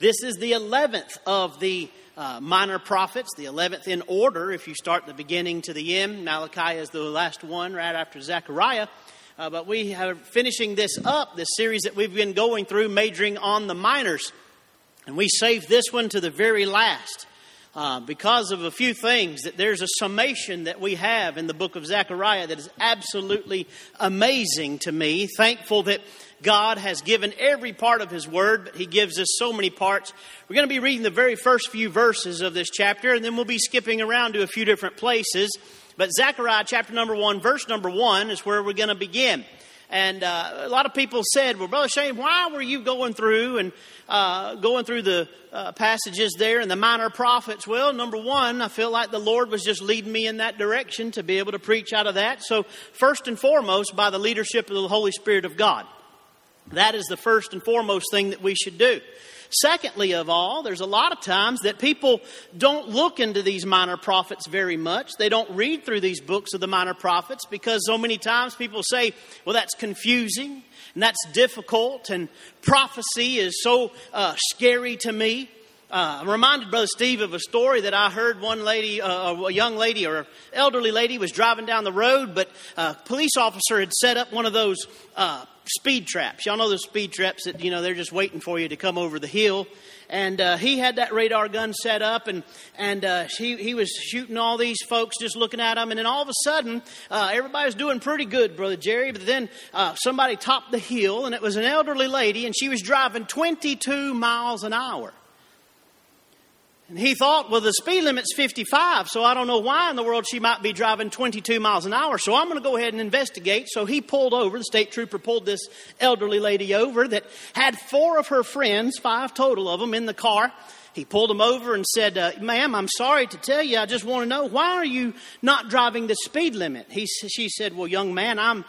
This is the 11th of the uh, minor prophets, the 11th in order, if you start the beginning to the end. Malachi is the last one right after Zechariah. Uh, but we are finishing this up, this series that we've been going through, majoring on the minors. And we saved this one to the very last. Uh, because of a few things, that there's a summation that we have in the book of Zechariah that is absolutely amazing to me. Thankful that God has given every part of His Word, but He gives us so many parts. We're going to be reading the very first few verses of this chapter, and then we'll be skipping around to a few different places. But Zechariah chapter number one, verse number one is where we're going to begin. And uh, a lot of people said, Well, Brother Shane, why were you going through and uh, going through the uh, passages there and the minor prophets? Well, number one, I feel like the Lord was just leading me in that direction to be able to preach out of that. So, first and foremost, by the leadership of the Holy Spirit of God. That is the first and foremost thing that we should do. Secondly, of all, there's a lot of times that people don't look into these minor prophets very much. They don't read through these books of the minor prophets because so many times people say, well, that's confusing and that's difficult and prophecy is so uh, scary to me. Uh, I'm reminded, Brother Steve, of a story that I heard one lady, uh, a young lady or elderly lady was driving down the road, but a police officer had set up one of those uh, speed traps. Y'all know those speed traps that, you know, they're just waiting for you to come over the hill. And uh, he had that radar gun set up, and, and uh, he, he was shooting all these folks, just looking at them. And then all of a sudden, uh, everybody was doing pretty good, Brother Jerry. But then uh, somebody topped the hill, and it was an elderly lady, and she was driving 22 miles an hour. And he thought, well, the speed limit's 55, so I don't know why in the world she might be driving 22 miles an hour, so I'm going to go ahead and investigate. So he pulled over, the state trooper pulled this elderly lady over that had four of her friends, five total of them, in the car. He pulled them over and said, uh, Ma'am, I'm sorry to tell you, I just want to know, why are you not driving the speed limit? He, she said, Well, young man, I'm,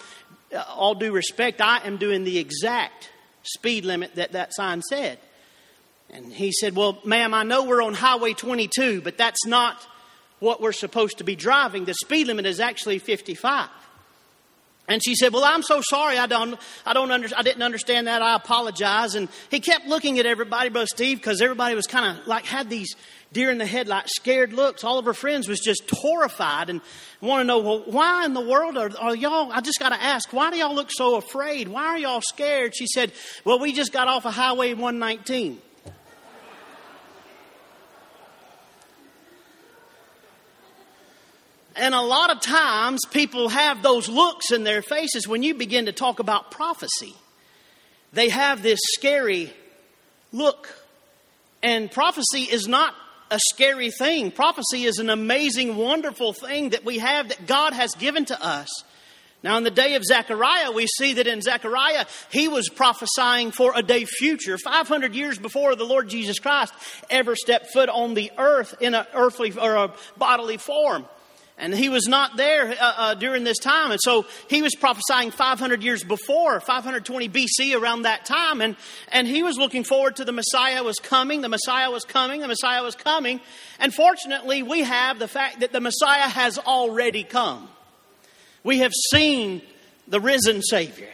uh, all due respect, I am doing the exact speed limit that that sign said. And he said, Well, ma'am, I know we're on Highway 22, but that's not what we're supposed to be driving. The speed limit is actually 55. And she said, "Well, I'm so sorry. I don't, I don't under, I didn't understand that. I apologize." And he kept looking at everybody, Brother Steve, because everybody was kind of like had these deer in the headlights, scared looks. All of her friends was just horrified and want to know, well, why in the world are, are y'all? I just got to ask, why do y'all look so afraid? Why are y'all scared? She said, "Well, we just got off of Highway 119." And a lot of times people have those looks in their faces when you begin to talk about prophecy. They have this scary look. And prophecy is not a scary thing. Prophecy is an amazing, wonderful thing that we have that God has given to us. Now, in the day of Zechariah, we see that in Zechariah, he was prophesying for a day future, 500 years before the Lord Jesus Christ ever stepped foot on the earth in an earthly or a bodily form. And he was not there uh, uh, during this time. And so he was prophesying 500 years before, 520 BC, around that time. And, and he was looking forward to the Messiah was coming, the Messiah was coming, the Messiah was coming. And fortunately, we have the fact that the Messiah has already come. We have seen the risen Savior.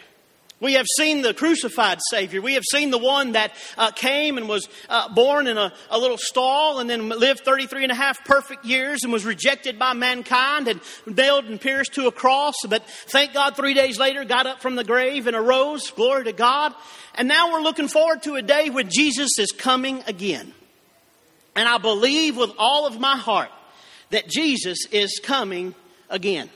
We have seen the crucified Savior. We have seen the one that uh, came and was uh, born in a, a, little stall and then lived 33 and a half perfect years and was rejected by mankind and nailed and pierced to a cross. But thank God, three days later, got up from the grave and arose. Glory to God. And now we're looking forward to a day when Jesus is coming again. And I believe with all of my heart that Jesus is coming again.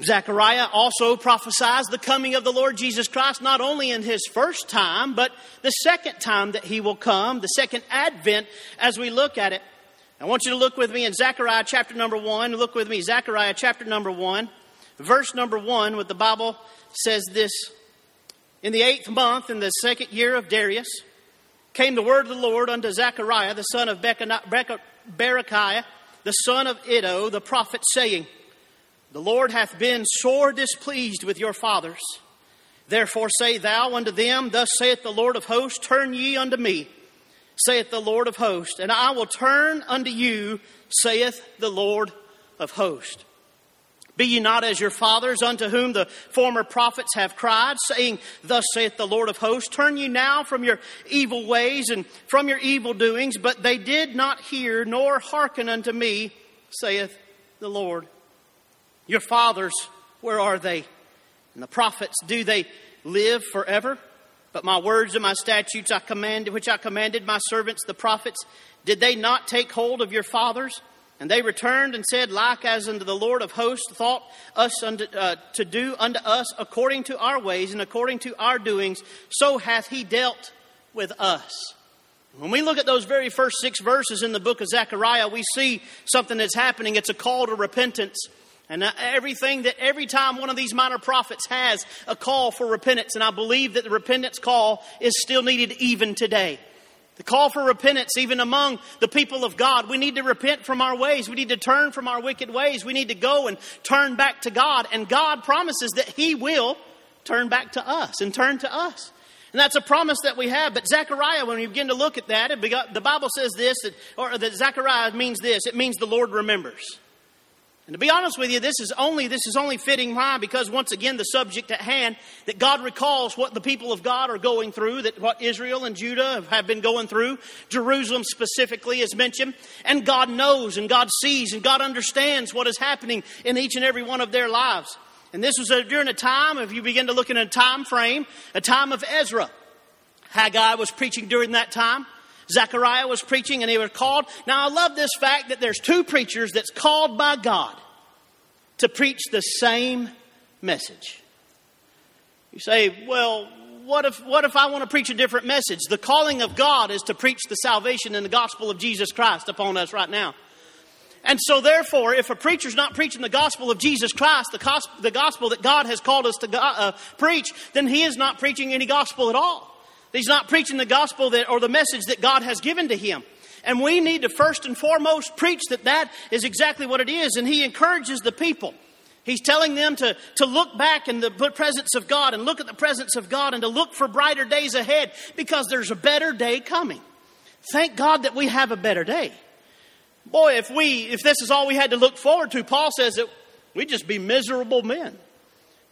Zechariah also prophesies the coming of the Lord Jesus Christ not only in his first time, but the second time that he will come, the second advent as we look at it. I want you to look with me in Zechariah chapter number one. Look with me, Zechariah chapter number one, verse number one, what the Bible says this In the eighth month, in the second year of Darius, came the word of the Lord unto Zechariah, the son of Berechiah, the son of Iddo, the prophet, saying, the Lord hath been sore displeased with your fathers. Therefore say thou unto them, Thus saith the Lord of hosts, Turn ye unto me, saith the Lord of hosts, and I will turn unto you, saith the Lord of hosts. Be ye not as your fathers, unto whom the former prophets have cried, saying, Thus saith the Lord of hosts, Turn ye now from your evil ways and from your evil doings. But they did not hear nor hearken unto me, saith the Lord. Your fathers, where are they? And the prophets, do they live forever? But my words and my statutes I commanded, which I commanded my servants the prophets, did they not take hold of your fathers? And they returned and said, Like as unto the Lord of hosts thought us unto, uh, to do unto us according to our ways and according to our doings, so hath he dealt with us. When we look at those very first six verses in the book of Zechariah, we see something that's happening. It's a call to repentance. And everything that every time one of these minor prophets has a call for repentance, and I believe that the repentance call is still needed even today. The call for repentance, even among the people of God. We need to repent from our ways. We need to turn from our wicked ways. We need to go and turn back to God. And God promises that He will turn back to us and turn to us. And that's a promise that we have. But Zechariah, when we begin to look at that, the Bible says this, or that Zechariah means this. It means the Lord remembers. And to be honest with you, this is only this is only fitting why because once again the subject at hand that God recalls what the people of God are going through, that what Israel and Judah have been going through, Jerusalem specifically is mentioned, and God knows and God sees and God understands what is happening in each and every one of their lives. And this was a, during a time, if you begin to look in a time frame, a time of Ezra. Haggai was preaching during that time. Zechariah was preaching and he was called. Now I love this fact that there's two preachers that's called by God to preach the same message. You say, well, what if, what if I want to preach a different message? The calling of God is to preach the salvation and the gospel of Jesus Christ upon us right now. And so, therefore, if a preacher's not preaching the gospel of Jesus Christ, the, gospel, the gospel that God has called us to go, uh, preach, then he is not preaching any gospel at all. He's not preaching the gospel that, or the message that God has given to him. And we need to first and foremost preach that that is exactly what it is. And he encourages the people. He's telling them to, to look back in the presence of God and look at the presence of God and to look for brighter days ahead because there's a better day coming. Thank God that we have a better day. Boy, if we, if this is all we had to look forward to, Paul says that we'd just be miserable men.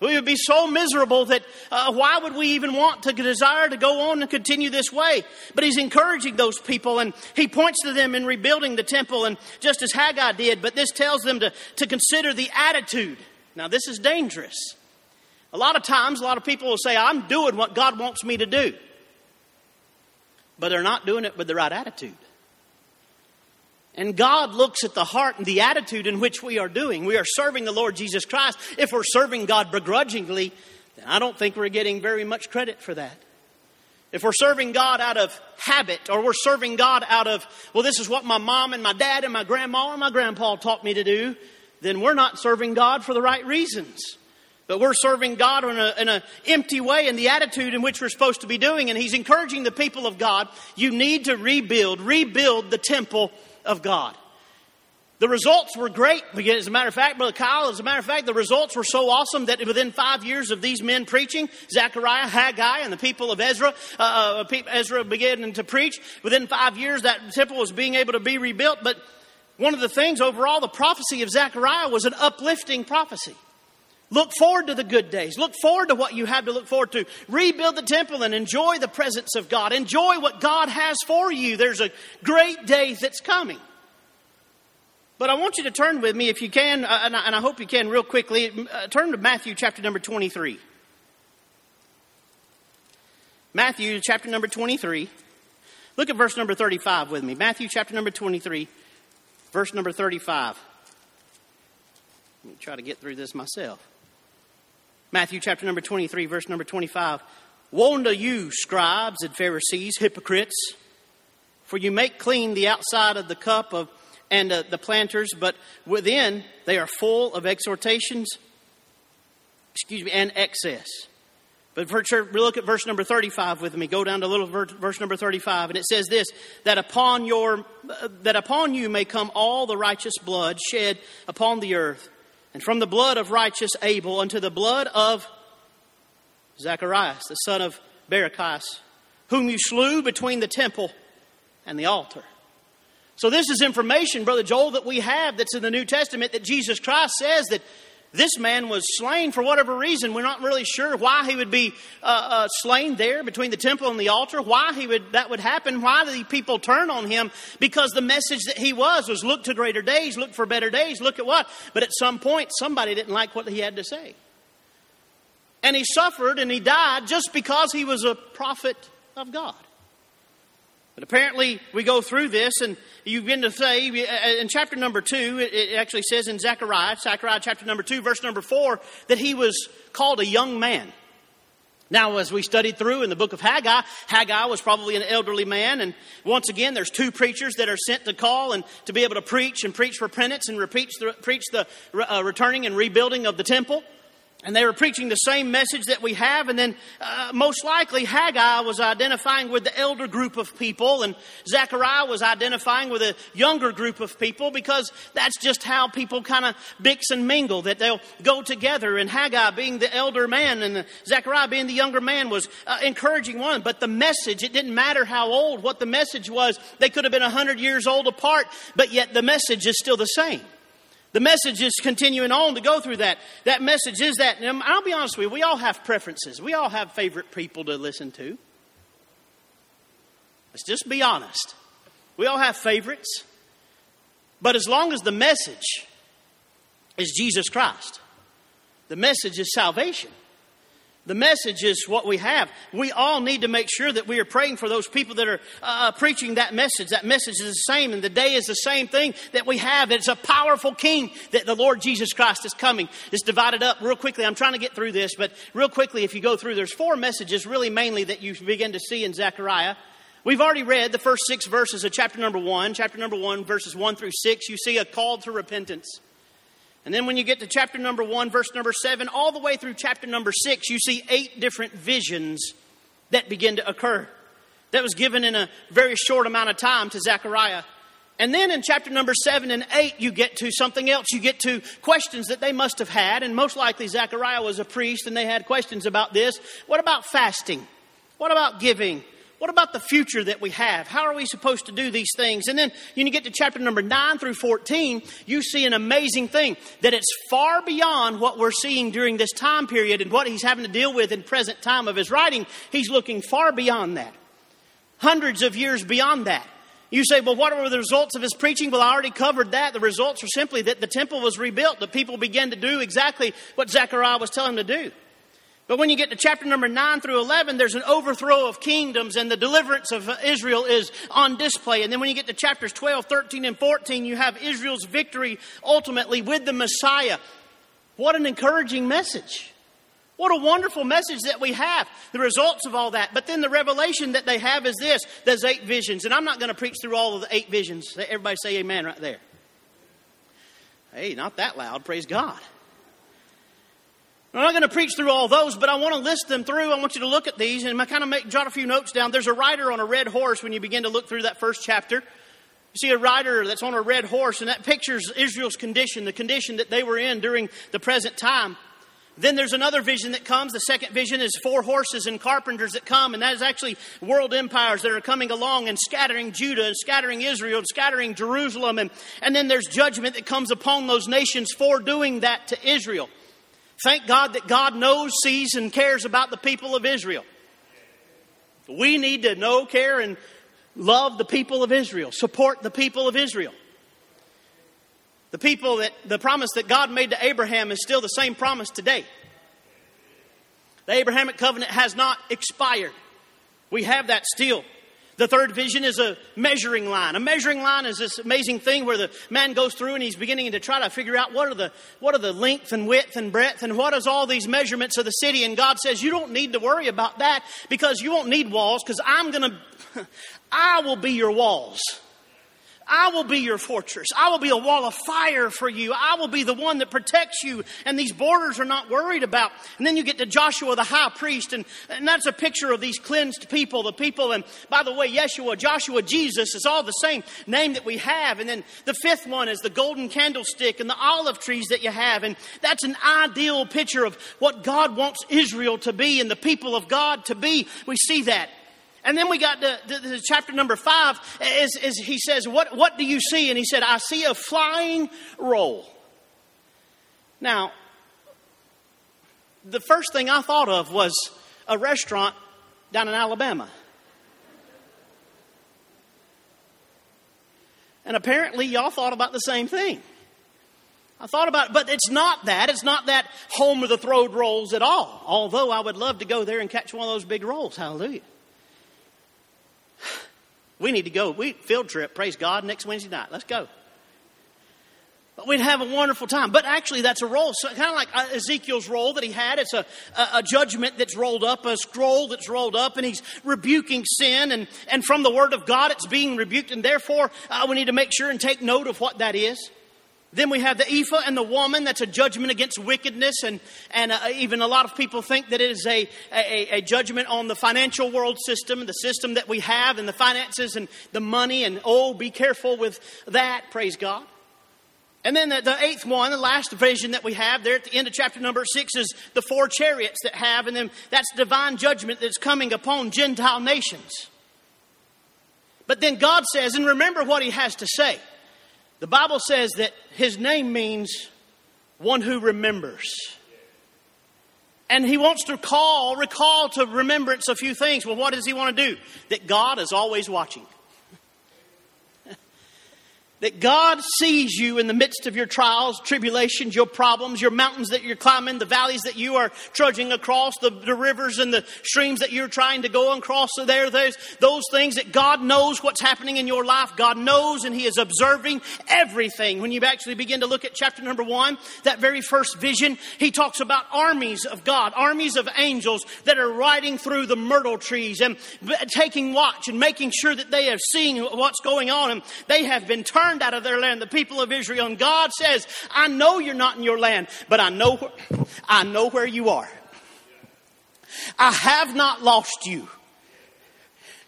We would be so miserable that uh, why would we even want to desire to go on and continue this way? But he's encouraging those people and he points to them in rebuilding the temple and just as Haggai did, but this tells them to, to consider the attitude. Now, this is dangerous. A lot of times, a lot of people will say, I'm doing what God wants me to do. But they're not doing it with the right attitude. And God looks at the heart and the attitude in which we are doing. We are serving the Lord Jesus Christ. If we're serving God begrudgingly, then I don't think we're getting very much credit for that. If we're serving God out of habit, or we're serving God out of, well, this is what my mom and my dad and my grandma and my grandpa taught me to do, then we're not serving God for the right reasons. But we're serving God in an empty way in the attitude in which we're supposed to be doing. And He's encouraging the people of God, you need to rebuild, rebuild the temple of God. The results were great. As a matter of fact, Brother Kyle, as a matter of fact, the results were so awesome that within five years of these men preaching, Zechariah, Haggai, and the people of Ezra, uh, uh Ezra began to preach. Within five years, that temple was being able to be rebuilt. But one of the things overall, the prophecy of Zechariah was an uplifting prophecy. Look forward to the good days. Look forward to what you have to look forward to. Rebuild the temple and enjoy the presence of God. Enjoy what God has for you. There's a great day that's coming. But I want you to turn with me, if you can, uh, and, I, hope you can real quickly, uh, turn to Matthew chapter number 23. Matthew chapter number 23. Look at verse number 35 with me. Matthew chapter number 23, verse number 35. Let me try to get through this myself. Matthew chapter number 23, verse number 25. Woe unto you, scribes and Pharisees, hypocrites, for you make clean the outside of the cup of and uh, the planters, but within they are full of exhortations, excuse me, and excess. But look at verse number 35 with me. Go down to little verse, verse number 35, and it says this: that upon your uh, that upon you may come all the righteous blood shed upon the earth and from the blood of righteous Abel unto the blood of Zacharias, the son of Barachias, whom you slew between the temple and the altar. So, this is information, Brother Joel, that we have that's in the New Testament that Jesus Christ says that This man was slain for whatever reason. We're not really sure why he would be uh, uh, slain there between the temple and the altar. Why he would that would happen? Why the people turn on him? Because the message that he was was look to greater days, look for better days, look at what. But at some point, somebody didn't like what he had to say, and he suffered and he died just because he was a prophet of God. But apparently, we go through this, and you begin to say, in chapter number two, it actually says in Zechariah, Zechariah chapter number two, verse number four, that he was called a young man. Now, as we studied through in the book of Haggai, Haggai was probably an elderly man, and once again, there's two preachers that are sent to call and to be able to preach and preach repentance and preach the, preach the uh, returning and rebuilding of the temple. And they were preaching the same message that we have. And then, uh, most likely, Haggai was identifying with the elder group of people, and Zechariah was identifying with a younger group of people because that's just how people kind of mix and mingle, that they'll go together. And Haggai, being the elder man, and Zechariah, being the younger man, was uh, encouraging one. But the message, it didn't matter how old, what the message was. They could have been a hundred years old apart, but yet the message is still the same. The message is continuing on to go through that. That message is that, and I'll be honest with you, we all have preferences. We all have favorite people to listen to. Let's just be honest. We all have favorites. But as long as the message is Jesus Christ, the message is salvation. The message is what we have. We all need to make sure that we are praying for those people that are uh, uh, preaching that message. That message is the same, and the day is the same thing that we have. It's a powerful king that the Lord Jesus Christ is coming. It's divided up real quickly. I'm trying to get through this, but real quickly, if you go through, there's four messages really mainly that you begin to see in Zechariah. We've already read the first six verses of chapter number one. Chapter number one, verses one through six, you see a call to repentance. And then when you get to chapter number one, verse number seven, all the way through chapter number six, you see eight different visions that begin to occur. That was given in a very short amount of time to Zechariah. And then in chapter number seven and eight, you get to something else. You get to questions that they must have had, and most likely Zechariah was a priest and they had questions about this. What about fasting? What about giving? What about the future that we have? How are we supposed to do these things? And then when you get to chapter number 9 through 14, you see an amazing thing that it's far beyond what we're seeing during this time period and what he's having to deal with in present time of his writing. He's looking far beyond that. Hundreds of years beyond that. You say, well, what were the results of his preaching? Well, I already covered that. The results are simply that the temple was rebuilt. The people began to do exactly what Zechariah was telling them to do. But when you get to chapter number 9 through 11, there's an overthrow of kingdoms and the deliverance of Israel is on display. And then when you get to chapters 12, 13, and 14, you have Israel's victory ultimately with the Messiah. What an encouraging message. What a wonderful message that we have, the results of all that. But then the revelation that they have is this there's eight visions. And I'm not going to preach through all of the eight visions. Everybody say amen right there. Hey, not that loud, praise God. I'm not going to preach through all those, but I want to list them through. I want you to look at these and I kind of make, jot a few notes down. There's a rider on a red horse when you begin to look through that first chapter. You see a rider that's on a red horse, and that pictures Israel's condition, the condition that they were in during the present time. Then there's another vision that comes. The second vision is four horses and carpenters that come, and that is actually world empires that are coming along and scattering Judah and scattering Israel and scattering Jerusalem. And, and then there's judgment that comes upon those nations for doing that to Israel. Thank God that God knows, sees, and cares about the people of Israel. We need to know, care, and love the people of Israel, support the people of Israel. The people that the promise that God made to Abraham is still the same promise today. The Abrahamic covenant has not expired. We have that still. The third vision is a measuring line. A measuring line is this amazing thing where the man goes through and he's beginning to try to figure out what are the what are the length and width and breadth and what is all these measurements of the city. And God says, You don't need to worry about that because you won't need walls because I'm gonna I will be your walls. I will be your fortress. I will be a wall of fire for you. I will be the one that protects you. And these borders are not worried about. And then you get to Joshua the high priest, and, and that's a picture of these cleansed people, the people. And by the way, Yeshua, Joshua, Jesus is all the same name that we have. And then the fifth one is the golden candlestick and the olive trees that you have. And that's an ideal picture of what God wants Israel to be and the people of God to be. We see that. And then we got to, to, to, chapter number five, is, is he says, what, what do you see? And he said, I see a flying roll. Now, the first thing I thought of was a restaurant down in Alabama. And apparently, y'all thought about the same thing. I thought about it, but it's not that. It's not that home of the throwed rolls at all. Although I would love to go there and catch one of those big rolls. Hallelujah. We need to go. We field trip. Praise God. Next Wednesday night. Let's go. But we'd have a wonderful time. But actually, that's a roll. So kind of like uh, Ezekiel's roll that he had. It's a, a, a, judgment that's rolled up, a scroll that's rolled up, and he's rebuking sin. And, and from the Word of God, it's being rebuked. And therefore, uh, we need to make sure and take note of what that is. Then we have the ephah and the woman. That's a judgment against wickedness. And, and uh, even a lot of people think that it is a, a, a, judgment on the financial world system, the system that we have, and the finances and the money. And oh, be careful with that. Praise God. And then the, the eighth one, the last vision that we have there at the end of chapter number six is the four chariots that have, and then that's divine judgment that's coming upon Gentile nations. But then God says, and remember what he has to say. The Bible says that his name means one who remembers. And he wants to call, recall to remembrance a few things. Well, what does he want to do? That God is always watching that God sees you in the midst of your trials, tribulations, your problems, your mountains that you're climbing, the valleys that you are trudging across, the, the rivers and the streams that you're trying to go across. So there, there's those things that God knows what's happening in your life. God knows and He is observing everything. When you actually begin to look at chapter number one, that very first vision, He talks about armies of God, armies of angels that are riding through the myrtle trees and taking watch and making sure that they are seeing what's going on and they have been turned turned out of their land, the people of Israel. And God says, I know you're not in your land, but I know, I know where you are. I have not lost you.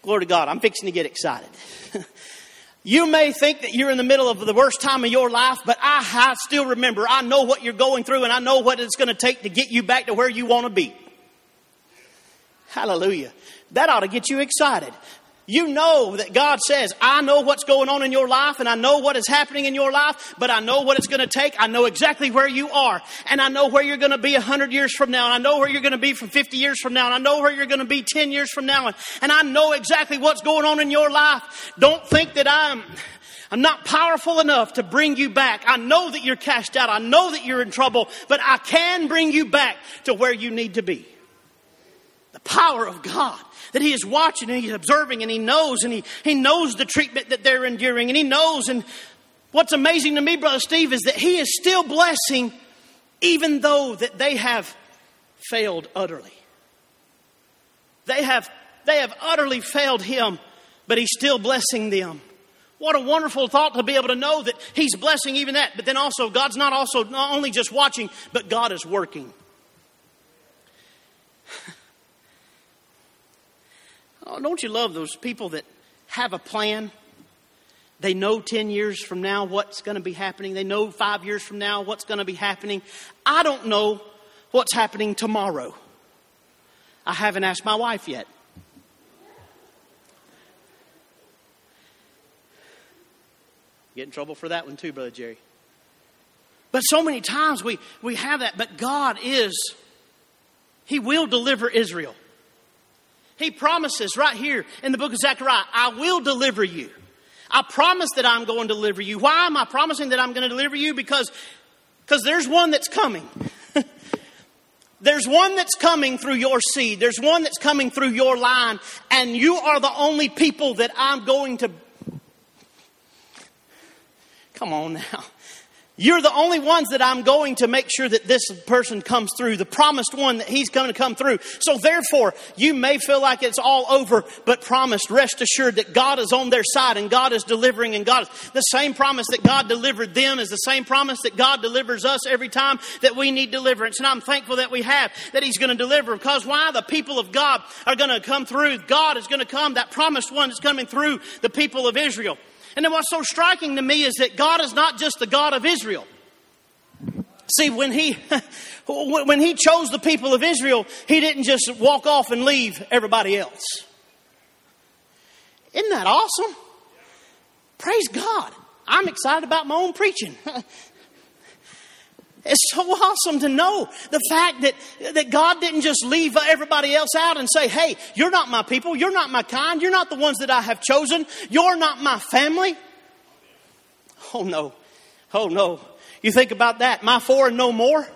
Glory to God. I'm fixing to get excited. You may think that you're in the middle of the worst time of your life, but I, I, still remember, I know what you're going through and I know what it's going to take to get you back to where you want to be. Hallelujah. That ought to get you excited. You know that God says, I know what's going on in your life and I know what is happening in your life, but I know what it's going to take. I know exactly where you are and I know where you're going to be a hundred years from now and I know where you're going to be from 50 years from now and I know where you're going to be 10 years from now and, and I know exactly what's going on in your life. Don't think that I'm, I'm not powerful enough to bring you back. I know that you're cast out. I know that you're in trouble, but I can bring you back to where you need to be. Power of God that he is watching and he's observing and he knows and he, he knows the treatment that they're enduring and he knows. And what's amazing to me, Brother Steve, is that he is still blessing even though that they have failed utterly. They have, they have utterly failed him, but he's still blessing them. What a wonderful thought to be able to know that he's blessing even that. But then also, God's not also not only just watching, but God is working. Oh, don't you love those people that have a plan? They know 10 years from now what's going to be happening. They know five years from now what's going to be happening. I don't know what's happening tomorrow. I haven't asked my wife yet. Get in trouble for that one too, Brother Jerry. But so many times we, we have that, but God is, He will deliver Israel. He promises right here in the book of Zechariah, I will deliver you. I promise that I'm going to deliver you. Why am I promising that I'm going to deliver you? Because, because there's one that's coming. there's one that's coming through your seed. There's one that's coming through your line. And you are the only people that I'm going to. Come on now. You're the only ones that I'm going to make sure that this person comes through, the promised one that he's going to come through. So therefore, you may feel like it's all over, but promised, rest assured that God is on their side and God is delivering and God, is the same promise that God delivered them is the same promise that God delivers us every time that we need deliverance. And I'm thankful that we have, that he's going to deliver because why? The people of God are going to come through. God is going to come, that promised one is coming through the people of Israel. And then what's so striking to me is that God is not just the God of Israel. See, when he, when he chose the people of Israel, he didn't just walk off and leave everybody else. Isn't that awesome? Praise God. I'm excited about my own preaching. It's so awesome to know the fact that, that God didn't just leave everybody else out and say, hey, you're not my people, you're not my kind, you're not the ones that I have chosen, you're not my family. Oh no, oh no. You think about that, my four and no more?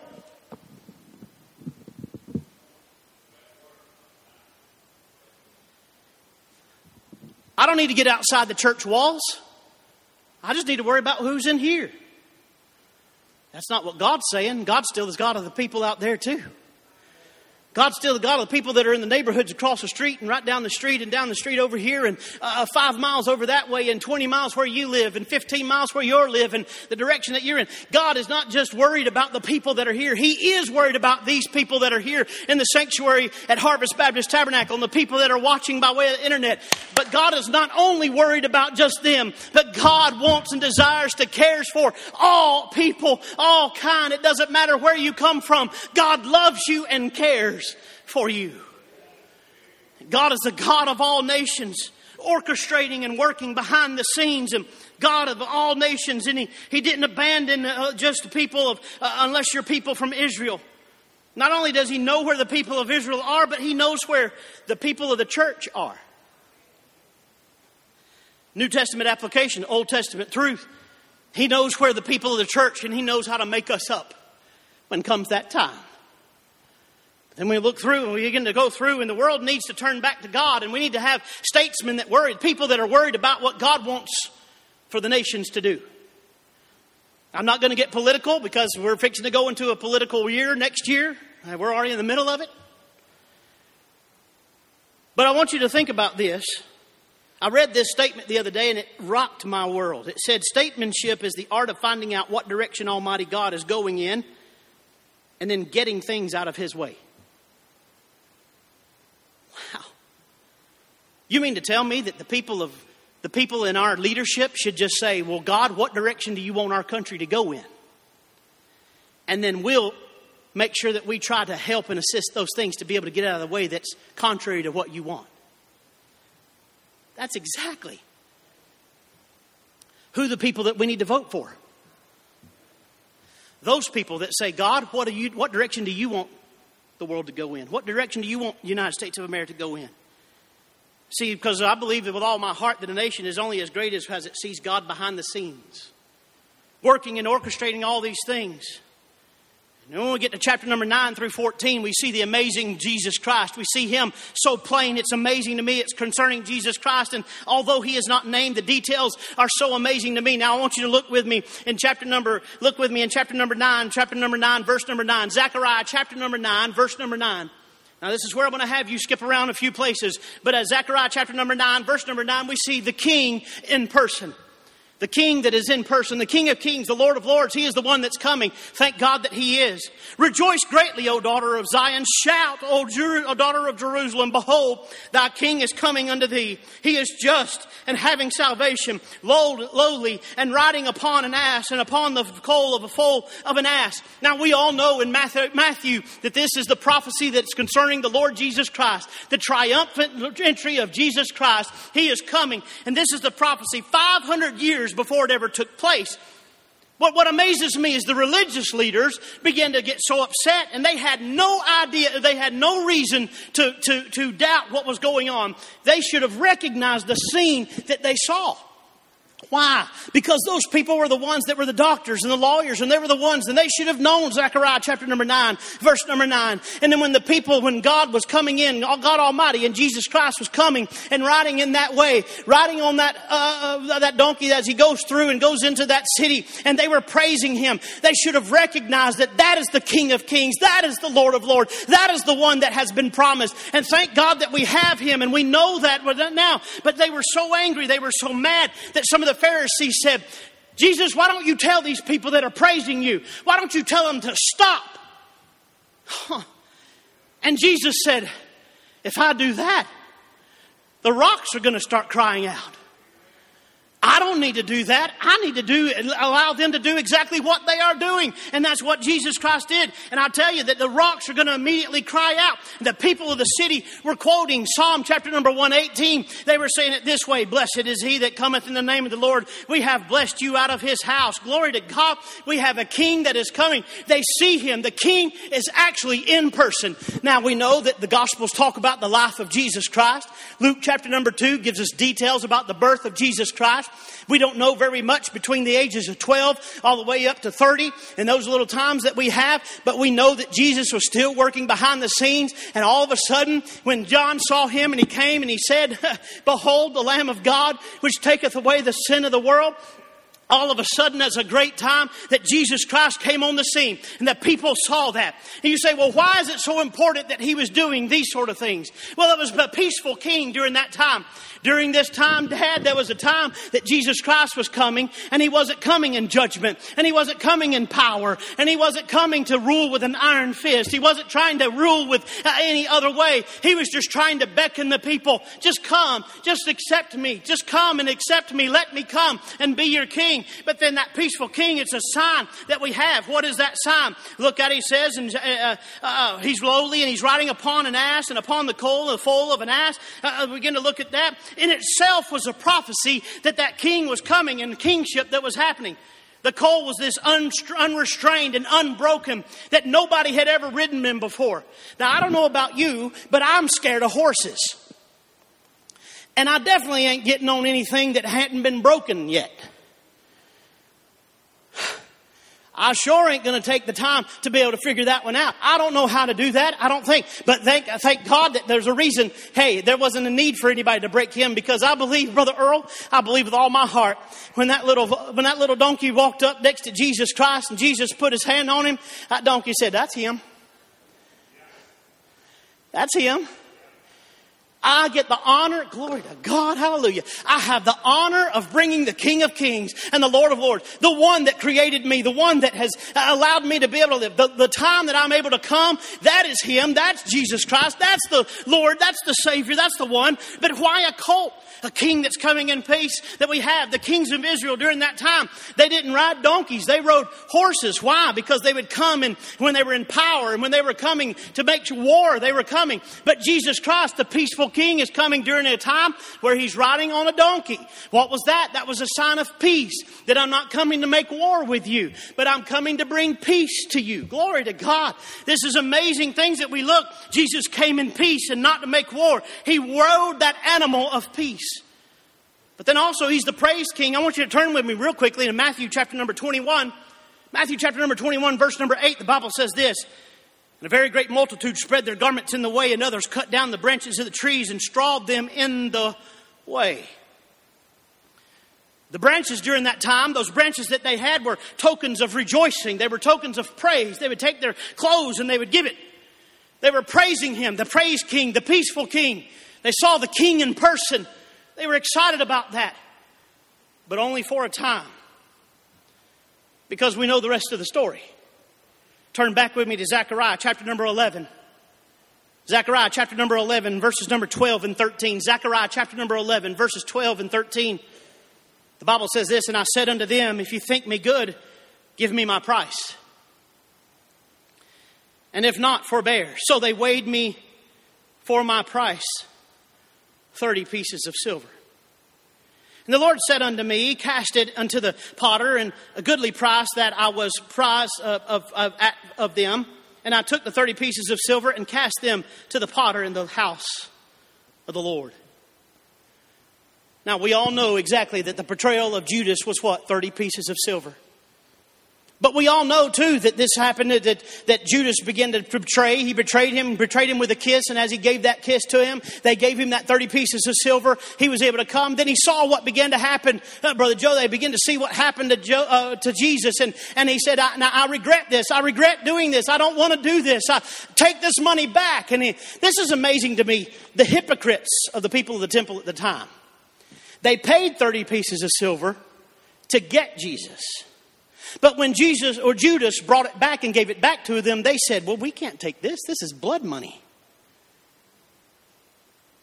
I don't need to get outside the church walls. I just need to worry about who's in here. That's not what God's saying. God still is God of the people out there, too. God's still the God of the people that are in the neighborhoods across the street and right down the street and down the street over here and uh, five miles over that way and 20 miles where you live and 15 miles where you live and the direction that you're in. God is not just worried about the people that are here. He is worried about these people that are here in the sanctuary at Harvest Baptist Tabernacle and the people that are watching by way of the internet. But God is not only worried about just them, but God wants and desires to cares for all people, all kind. It doesn't matter where you come from. God loves you and cares for you. God is the God of all nations, orchestrating and working behind the scenes, and God of all nations. And He, he didn't abandon uh, just the people of, uh, unless you're people from Israel. Not only does He know where the people of Israel are, but He knows where the people of the church are. New Testament application, Old Testament truth. He knows where the people of the church, and He knows how to make us up when comes that time. And we look through and we begin to go through, and the world needs to turn back to God, and we need to have statesmen that worry, people that are worried about what God wants for the nations to do. I'm not going to get political because we're fixing to go into a political year next year. We're already in the middle of it. But I want you to think about this. I read this statement the other day and it rocked my world. It said, Statesmanship is the art of finding out what direction Almighty God is going in and then getting things out of His way. You mean to tell me that the people of the people in our leadership should just say, "Well, God, what direction do you want our country to go in?" And then we'll make sure that we try to help and assist those things to be able to get out of the way that's contrary to what you want. That's exactly who the people that we need to vote for. Those people that say, God, what, you, what direction do you want the world to go in? What direction do you want the United States of America to go in? See, because I believe that with all my heart that a nation is only as great as, as it sees God behind the scenes, working and orchestrating all these things. And when we get to chapter number 9 through 14, we see the amazing Jesus Christ. We see him so plain. It's amazing to me. It's concerning Jesus Christ. And although he is not named, the details are so amazing to me. Now I want you to look with me in chapter number, look with me in chapter number 9, chapter number 9, verse number 9. Zechariah chapter number 9, verse number 9. Now, this is where I'm going to have you skip around a few places. But at Zechariah chapter number 9, verse number 9, we see the king in person. The King that is in person, the King of Kings, the Lord of Lords, He is the one that's coming. Thank God that He is. Rejoice greatly, O daughter of Zion. Shout, O, Jer- o daughter of Jerusalem. Behold, thy King is coming unto thee. He is just and having salvation, lowly and riding upon an ass and upon the coal of a foal of an ass. Now we all know in Matthew that this is the prophecy that's concerning the Lord Jesus Christ, the triumphant entry of Jesus Christ. He is coming, and this is the prophecy 500 years years before it ever took place. What, what amazes me is the religious leaders began to get so upset and they had no idea, they had no reason to, to, to doubt what was going on. They should have recognized the scene that they saw. Why? Because those people were the ones that were the doctors and the lawyers, and they were the ones, and they should have known Zechariah chapter number 9, verse number 9. And then when the people, when God was coming in, God Almighty and Jesus Christ was coming and riding in that way, riding on that, uh, uh, that donkey as he goes through and goes into that city, and they were praising him, they should have recognized that that is the King of Kings, that is the Lord of Lords, that is the one that has been promised. And thank God that we have him, and we know that now. But they were so angry, they were so mad that some of the Pharisees said, Jesus, why don't you tell these people that are praising you? Why don't you tell them to stop? Huh. And Jesus said, If I do that, the rocks are going to start crying out. I don't need to do that. I need to do, allow them to do exactly what they are doing. And that's what Jesus Christ did. And I tell you that the rocks are going to immediately cry out. The people of the city were quoting Psalm chapter number 118. They were saying it this way, Blessed is he that cometh in the name of the Lord. We have blessed you out of his house. Glory to God. We have a king that is coming. They see him. The king is actually in person. Now we know that the gospels talk about the life of Jesus Christ. Luke chapter number two gives us details about the birth of Jesus Christ. We don't know very much between the ages of 12 all the way up to 30 in those little times that we have, but we know that Jesus was still working behind the scenes. And all of a sudden, when John saw him and he came and he said, Behold the Lamb of God, which taketh away the sin of the world, all of a sudden that's a great time that Jesus Christ came on the scene and that people saw that. And you say, well, why is it so important that he was doing these sort of things? Well, it was a peaceful king during that time. During this time, Dad, there was a time that Jesus Christ was coming and he wasn't coming in judgment and he wasn't coming in power and he wasn't coming to rule with an iron fist. He wasn't trying to rule with uh, any other way. He was just trying to beckon the people, just come, just accept me, just come and accept me. Let me come and be your king. But then that peaceful king, it's a sign that we have. What is that sign? Look at it, he says, and uh, uh, uh, he's lowly and he's riding upon an ass and upon the coal, the foal of an ass. Uh, uh begin to look at that in itself was a prophecy that that king was coming and the kingship that was happening. The coal was this unrestrained and unbroken that nobody had ever ridden in before. Now, I don't know about you, but I'm scared of horses. And I definitely ain't getting on anything that hadn't been broken yet. I sure ain't going to take the time to be able to figure that one out. I don't know how to do that. I don't think. But thank, thank God that there's a reason. Hey, there wasn't a need for anybody to break him because I believe, Brother Earl, I believe with all my heart when that little, when that little donkey walked up next to Jesus Christ and Jesus put his hand on him, that donkey said, that's him. That's him. I get the honor, glory to God, hallelujah. I have the honor of bringing the King of Kings and the Lord of Lords, the one that created me, the one that has allowed me to be able to live. The, the time that I'm able to come, that is Him, that's Jesus Christ, that's the Lord, that's the Savior, that's the one. But why a cult? A king that's coming in peace that we have. The kings of Israel during that time, they didn't ride donkeys. They rode horses. Why? Because they would come and when they were in power and when they were coming to make war, they were coming. But Jesus Christ, the peaceful king, is coming during a time where he's riding on a donkey. What was that? That was a sign of peace that I'm not coming to make war with you, but I'm coming to bring peace to you. Glory to God. This is amazing things that we look. Jesus came in peace and not to make war. He rode that animal of peace. But then also, he's the praise king. I want you to turn with me real quickly to Matthew chapter number 21. Matthew chapter number 21, verse number 8, the Bible says this. And a very great multitude spread their garments in the way, and others cut down the branches of the trees and strawed them in the way. The branches during that time, those branches that they had were tokens of rejoicing. They were tokens of praise. They would take their clothes and they would give it. They were praising him, the praise king, the peaceful king. They saw the king in person. They were excited about that, but only for a time because we know the rest of the story. Turn back with me to Zechariah chapter number 11. Zechariah chapter number 11, verses number 12 and 13. Zechariah chapter number 11, verses 12 and 13. The Bible says this, and I said unto them, If you think me good, give me my price. And if not, forbear. So they weighed me for my price 30 pieces of silver. And the Lord said unto me, Cast it unto the potter, and a goodly price that I was prize of, of, of, of them. And I took the 30 pieces of silver and cast them to the potter in the house of the Lord. Now, we all know exactly that the portrayal of Judas was what? 30 pieces of silver. But we all know too that this happened, that, that Judas began to betray. He betrayed him, betrayed him with a kiss, and as he gave that kiss to him, they gave him that 30 pieces of silver. He was able to come. Then he saw what began to happen. Uh, Brother Joe, they began to see what happened to, Joe, uh, to Jesus, and, and he said, I, now I regret this. I regret doing this. I don't want to do this. I take this money back. And he, this is amazing to me. The hypocrites of the people of the temple at the time. They paid 30 pieces of silver to get Jesus. But when Jesus or Judas brought it back and gave it back to them, they said, Well, we can't take this. This is blood money.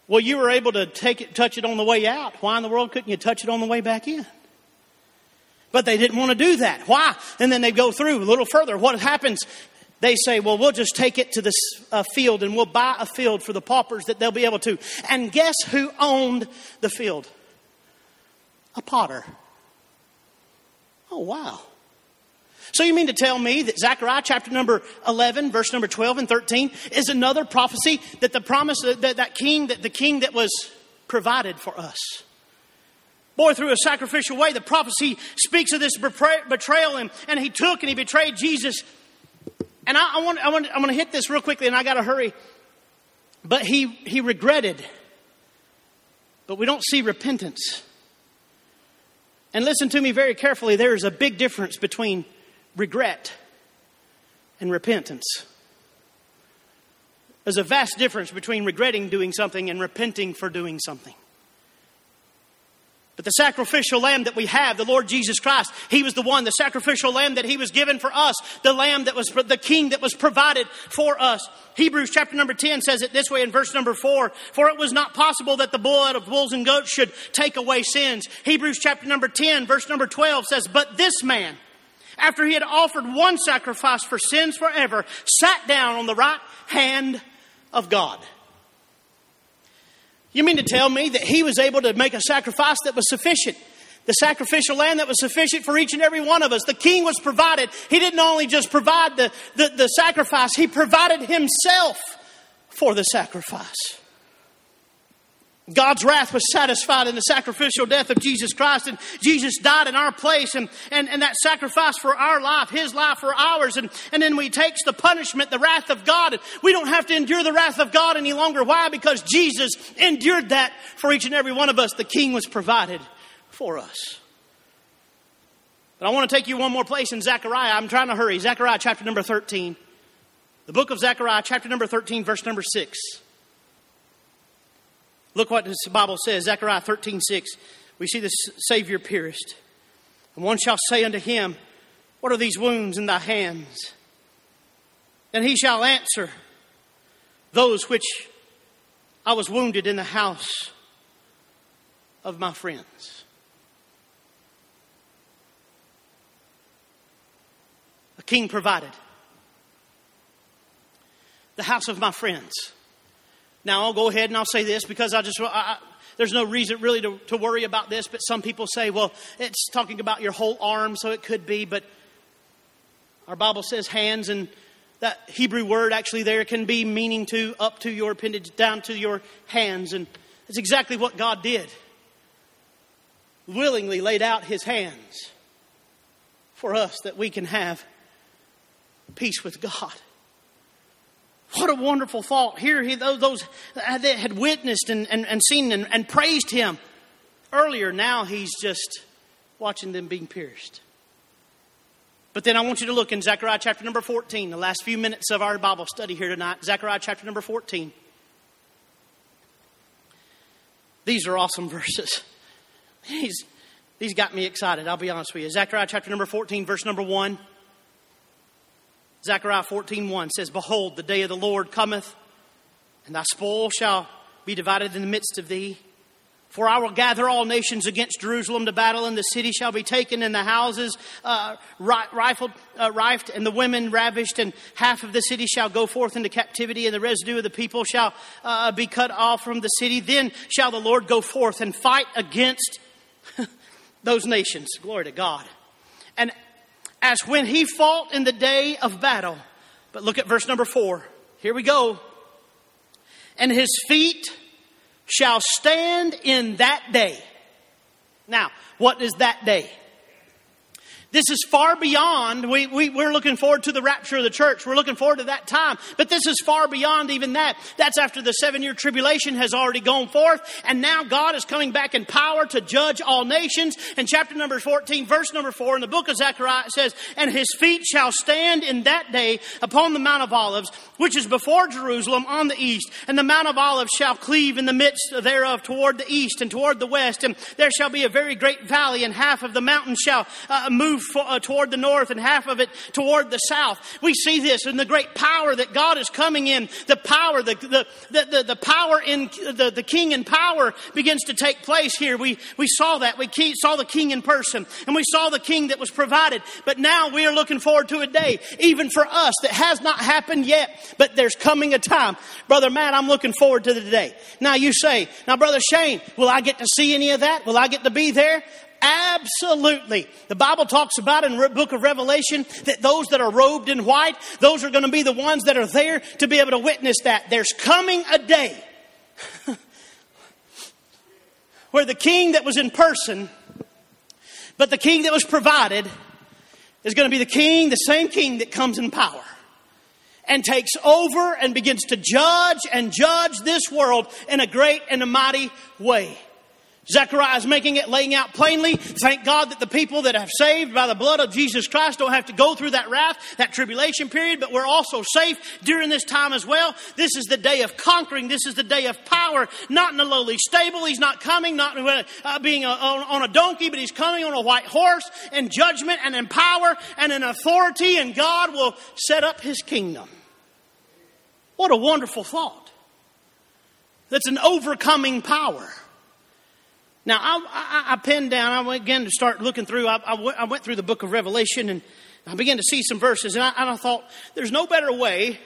Well, you were able to take it, touch it on the way out. Why in the world couldn't you touch it on the way back in? But they didn't want to do that. Why? And then they go through a little further. What happens? They say, well, we'll just take it to this uh, field and we'll buy a field for the paupers that they'll be able to. And guess who owned the field? A potter. Oh, wow. So you mean to tell me that Zechariah chapter number 11, verse number 12 and 13 is another prophecy that the promise that that king, that the king that was provided for us? Boy, through a sacrificial way, the prophecy speaks of this betrayal, and, and he took and he betrayed Jesus. And I, I want, I want, I'm going to hit this real quickly, and I got to hurry. But he, he regretted. But we don't see repentance. And listen to me very carefully. There is a big difference between regret and repentance. There's a vast difference between regretting doing something and repenting for doing something. But the sacrificial lamb that we have, the Lord Jesus Christ, He was the one, the sacrificial lamb that He was given for us, the lamb that was, the king that was provided for us. Hebrews chapter number 10 says it this way in verse number 4 For it was not possible that the blood of bulls and goats should take away sins. Hebrews chapter number 10, verse number 12 says, But this man, after he had offered one sacrifice for sins forever, sat down on the right hand of God. You mean to tell me that he was able to make a sacrifice that was sufficient? The sacrificial lamb that was sufficient for each and every one of us. The king was provided. He didn't only just provide the, the, the sacrifice, he provided himself for the sacrifice. God's wrath was satisfied in the sacrificial death of Jesus Christ, and Jesus died in our place, and, and, and that sacrifice for our life, His life for ours, and, and then He takes the punishment, the wrath of God, and we don't have to endure the wrath of God any longer. Why? Because Jesus endured that for each and every one of us. The King was provided for us. But I want to take you one more place in Zechariah. I'm trying to hurry. Zechariah chapter number 13. The book of Zechariah, chapter number 13, verse number 6. Look what the Bible says, Zechariah 13, 6. We see the Savior pierced. And one shall say unto him, What are these wounds in thy hands? And he shall answer, Those which I was wounded in the house of my friends. A king provided. The house of my friends. Now, I'll go ahead and I'll say this because I just, I, there's no reason really to, to worry about this, but some people say, well, it's talking about your whole arm, so it could be, but our Bible says hands, and that Hebrew word actually there can be meaning to up to your appendage, down to your hands, and that's exactly what God did. Willingly laid out his hands for us that we can have peace with God. What a wonderful thought. Here, he, those uh, that had witnessed and, and, and seen and, and praised him earlier, now he's just watching them being pierced. But then I want you to look in Zechariah chapter number 14, the last few minutes of our Bible study here tonight. Zechariah chapter number 14. These are awesome verses. These, these got me excited, I'll be honest with you. Zechariah chapter number 14, verse number 1. Zechariah 14 1 says, Behold, the day of the Lord cometh, and thy spoil shall be divided in the midst of thee. For I will gather all nations against Jerusalem to battle, and the city shall be taken, and the houses uh, rifled, uh, rifed, and the women ravished, and half of the city shall go forth into captivity, and the residue of the people shall uh, be cut off from the city. Then shall the Lord go forth and fight against those nations. Glory to God. And as when he fought in the day of battle. But look at verse number four. Here we go. And his feet shall stand in that day. Now, what is that day? This is far beyond, we, we, we're looking forward to the rapture of the church. We're looking forward to that time. But this is far beyond even that. That's after the seven year tribulation has already gone forth. And now God is coming back in power to judge all nations. And chapter number 14, verse number 4 in the book of Zechariah says, And his feet shall stand in that day upon the Mount of Olives, which is before Jerusalem on the east. And the Mount of Olives shall cleave in the midst thereof toward the east and toward the west. And there shall be a very great valley, and half of the mountain shall uh, move uh, toward the north and half of it toward the south. We see this in the great power that God is coming in. The power, the, the, the, the, the power in the, the king in power begins to take place here. We, we saw that. We saw the king in person and we saw the king that was provided. But now we are looking forward to a day, even for us, that has not happened yet, but there's coming a time. Brother Matt, I'm looking forward to the day. Now you say, now Brother Shane, will I get to see any of that? Will I get to be there? Absolutely. The Bible talks about in the book of Revelation that those that are robed in white, those are going to be the ones that are there to be able to witness that. There's coming a day where the king that was in person, but the king that was provided, is going to be the king, the same king that comes in power and takes over and begins to judge and judge this world in a great and a mighty way. Zechariah is making it, laying out plainly. Thank God that the people that have saved by the blood of Jesus Christ don't have to go through that wrath, that tribulation period, but we're also safe during this time as well. This is the day of conquering. This is the day of power, not in a lowly stable. He's not coming, not uh, being on a donkey, but he's coming on a white horse in judgment and in power and in authority, and God will set up his kingdom. What a wonderful thought. That's an overcoming power. Now, I, I, I pinned down, I went again to start looking through, I, I, went, went through the book of Revelation and I began to see some verses, and I, and I thought, there's no better way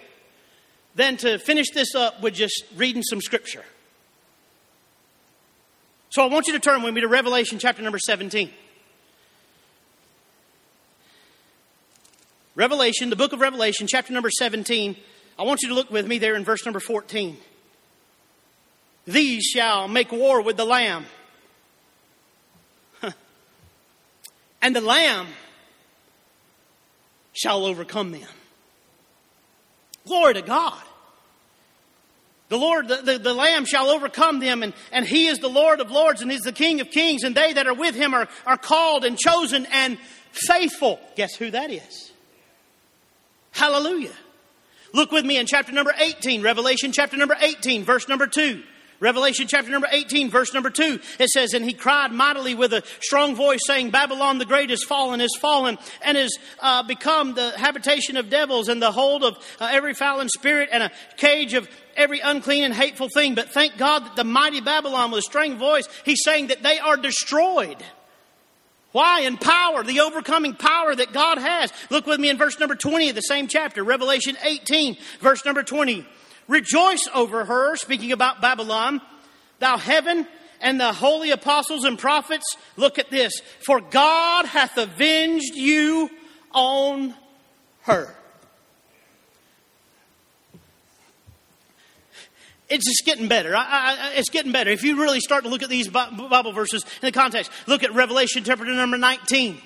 than to finish this up with just reading some scripture. So I want you to turn with me to Revelation chapter number 17. Revelation, the book of Revelation, chapter number 17. I want you to look with me there in verse number 14. These shall make war with the Lamb and the Lamb shall overcome them. Glory to God. The Lord, the, the, the, Lamb shall overcome them, and, and He is the Lord of lords, and He's the King of kings, and they that are with Him are, are called and chosen and faithful. Guess who that is? Hallelujah. Look with me in chapter number 18, Revelation chapter number 18, verse number 2. Revelation chapter number 18, verse number 2, it says, And he cried mightily with a strong voice, saying, Babylon the great is fallen, is fallen, and is uh, become the habitation of devils, and the hold of uh, every foul and spirit, and a cage of every unclean and hateful thing. But thank God that the mighty Babylon with a strong voice, he's saying that they are destroyed. Why? In power, the overcoming power that God has. Look with me in verse number 20 of the same chapter, Revelation 18, verse number 20. Rejoice over her, speaking about Babylon, thou heaven and the holy apostles and prophets. Look at this. For God hath avenged you on her. It's just getting better. I, I, it's getting better. If you really start to look at these Bible verses in the context, look at Revelation chapter number 19.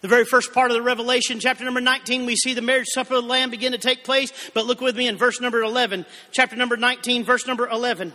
The very first part of the Revelation, chapter number 19, we see the marriage supper of the Lamb begin to take place. But look with me in verse number 11, chapter number 19, verse number 11.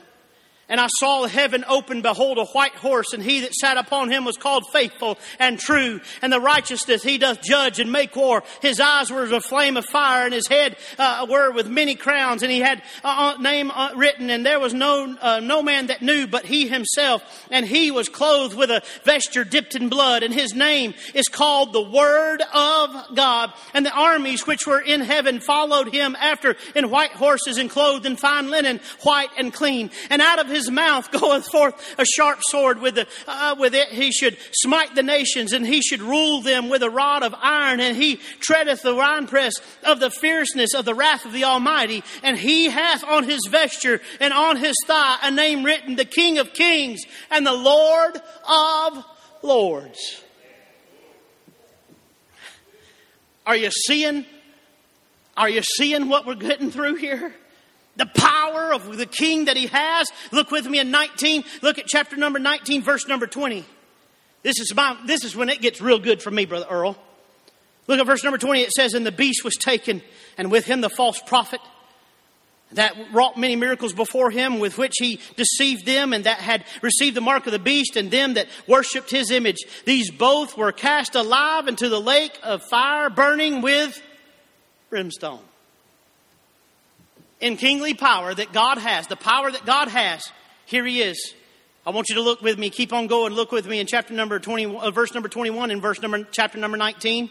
And I saw heaven open, behold, a white horse, and he that sat upon him was called faithful and true. And the righteousness he doth judge and make war. His eyes were as a flame of fire, and his head uh, were with many crowns. And he had a uh, uh, name uh, written, and there was no uh, no man that knew but he himself. And he was clothed with a vesture dipped in blood, and his name is called the Word of God. And the armies which were in heaven followed him after in white horses and clothed in fine linen, white and clean. And out of his mouth goeth forth a sharp sword with, the, uh, with it he should smite the nations and he should rule them with a rod of iron and he treadeth the winepress of the fierceness of the wrath of the Almighty and he hath on his vesture and on his thigh a name written the King of Kings and the Lord of Lords. Are you seeing? Are you seeing what we're getting through here? The power of the king that he has. Look with me in 19. Look at chapter number 19, verse number 20. This is my, this is when it gets real good for me, Brother Earl. Look at verse number 20. It says, And the beast was taken, and with him the false prophet that wrought many miracles before him, with which he deceived them, and that had received the mark of the beast, and them that worshipped his image. These both were cast alive into the lake of fire, burning with brimstone in kingly power that God has, the power that God has, here he is. I want you to look with me, keep on going, look with me in chapter number 20, uh, verse number 21 and verse number, chapter number 19.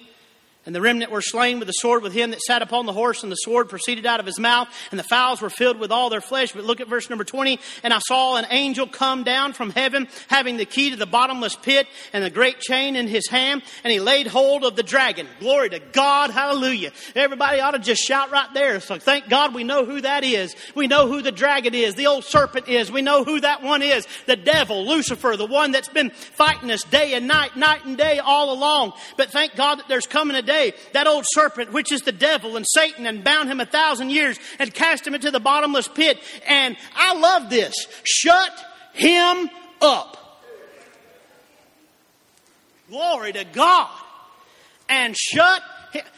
And the remnant were slain with the sword with him that sat upon the horse, and the sword proceeded out of his mouth, and the fowls were filled with all their flesh. But look at verse number 20. And I saw an angel come down from heaven, having the key to the bottomless pit and a great chain in his hand, and he laid hold of the dragon. Glory to God, hallelujah. Everybody ought to just shout right there. So thank God we know who that is. We know who the dragon is, the old serpent is. We know who that one is. The devil, Lucifer, the one that's been fighting us day and night, night and day all along. But thank God that there's coming a day day, that old serpent, which is the devil and Satan, and bound him a thousand years and cast him into the bottomless pit. And I love this. Shut him up. Glory to God. And shut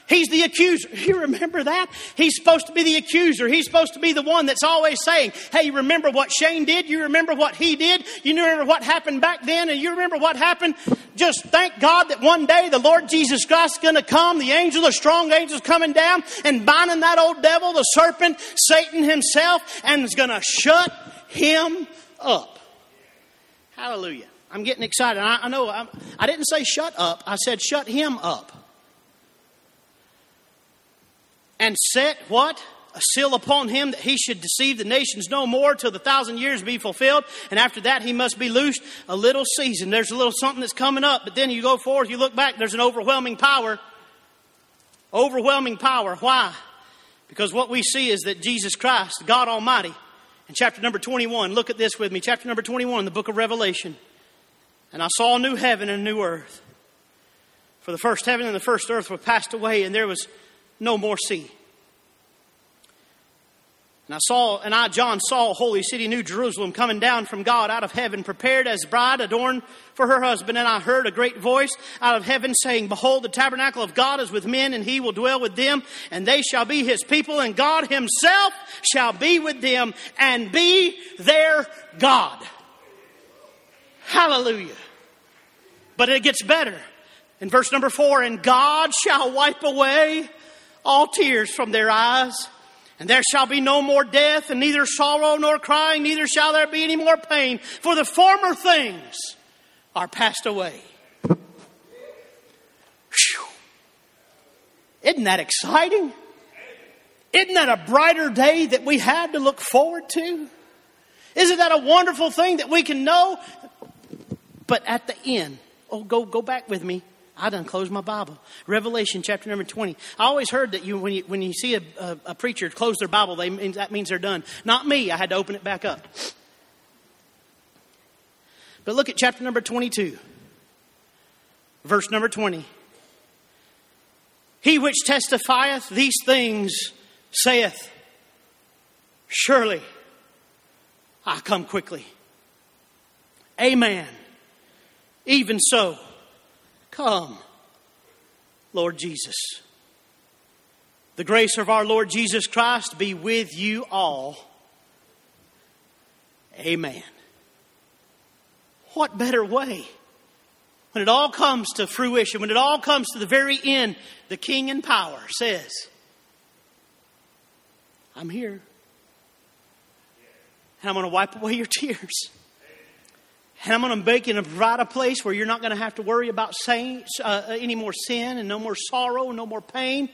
He's the accuser. You remember that? He's supposed to be the accuser. He's supposed to be the one that's always saying, Hey, you remember what Shane did? You remember what he did? You remember what happened back then? And you remember what happened? Just thank God that one day the Lord Jesus Christ is going to come. The angel, the strong angels coming down and binding that old devil, the serpent, Satan himself, and is going to shut him up. Hallelujah. I'm getting excited. I, I know I'm, I didn't say shut up. I said shut him up and set what? A seal upon him that he should deceive the nations no more till the thousand years be fulfilled. And after that, he must be loosed a little season. There's a little something that's coming up, but then you go forth, you look back, there's an overwhelming power. Overwhelming power. Why? Because what we see is that Jesus Christ, God Almighty, in chapter number 21, look at this with me, chapter number 21, the book of Revelation. And I saw a new heaven and a new earth. For the first heaven and the first earth were passed away, and there was no more sea. And I saw, and I, John, saw holy city, New Jerusalem, coming down from God out of heaven, prepared as bride adorned for her husband. And I heard a great voice out of heaven saying, Behold, the tabernacle of God is with men, and he will dwell with them, and they shall be his people, and God himself shall be with them and be their God. Hallelujah. But it gets better. In verse number four, and God shall wipe away all tears from their eyes. And there shall be no more death, and neither sorrow nor crying, neither shall there be any more pain, for the former things are passed away. Whew. Isn't that exciting? Isn't that a brighter day that we have to look forward to? Isn't that a wonderful thing that we can know? But at the end, oh, go, go back with me I done closed my Bible. Revelation chapter number 20. I always heard that you, when you, when you see a, a, a preacher close their Bible, they, that means they're done. Not me. I had to open it back up. But look at chapter number 22, verse number 20. He which testifieth these things saith, Surely I come quickly. Amen. Even so. Come, Lord Jesus. The grace of our Lord Jesus Christ be with you all. Amen. What better way? When it all comes to fruition, when it all comes to the very end, the King in power says, I'm here. And I'm going to wipe away your tears. And I'm going to make and provide a place where you're not going to have to worry about saying, uh, any more sin and no more sorrow, no more pain,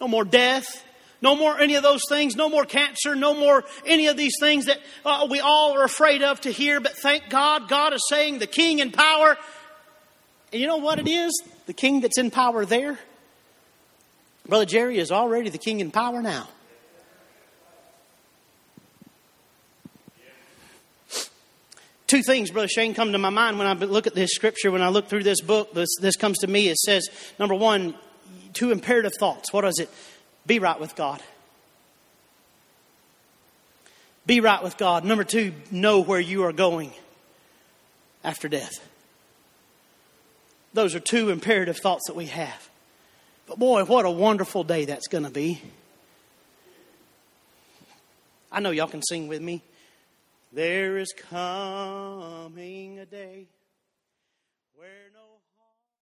no more death, no more any of those things, no more cancer, no more any of these things that uh, we all are afraid of to hear. But thank God, God is saying the king in power. And you know what it is? The king that's in power there? Brother Jerry is already the king in power now. Two things, Brother Shane, come to my mind when I look at this scripture, when I look through this book. This, this comes to me. It says, number one, two imperative thoughts. What is it? Be right with God. Be right with God. Number two, know where you are going after death. Those are two imperative thoughts that we have. But boy, what a wonderful day that's going to be. I know y'all can sing with me. There is coming a day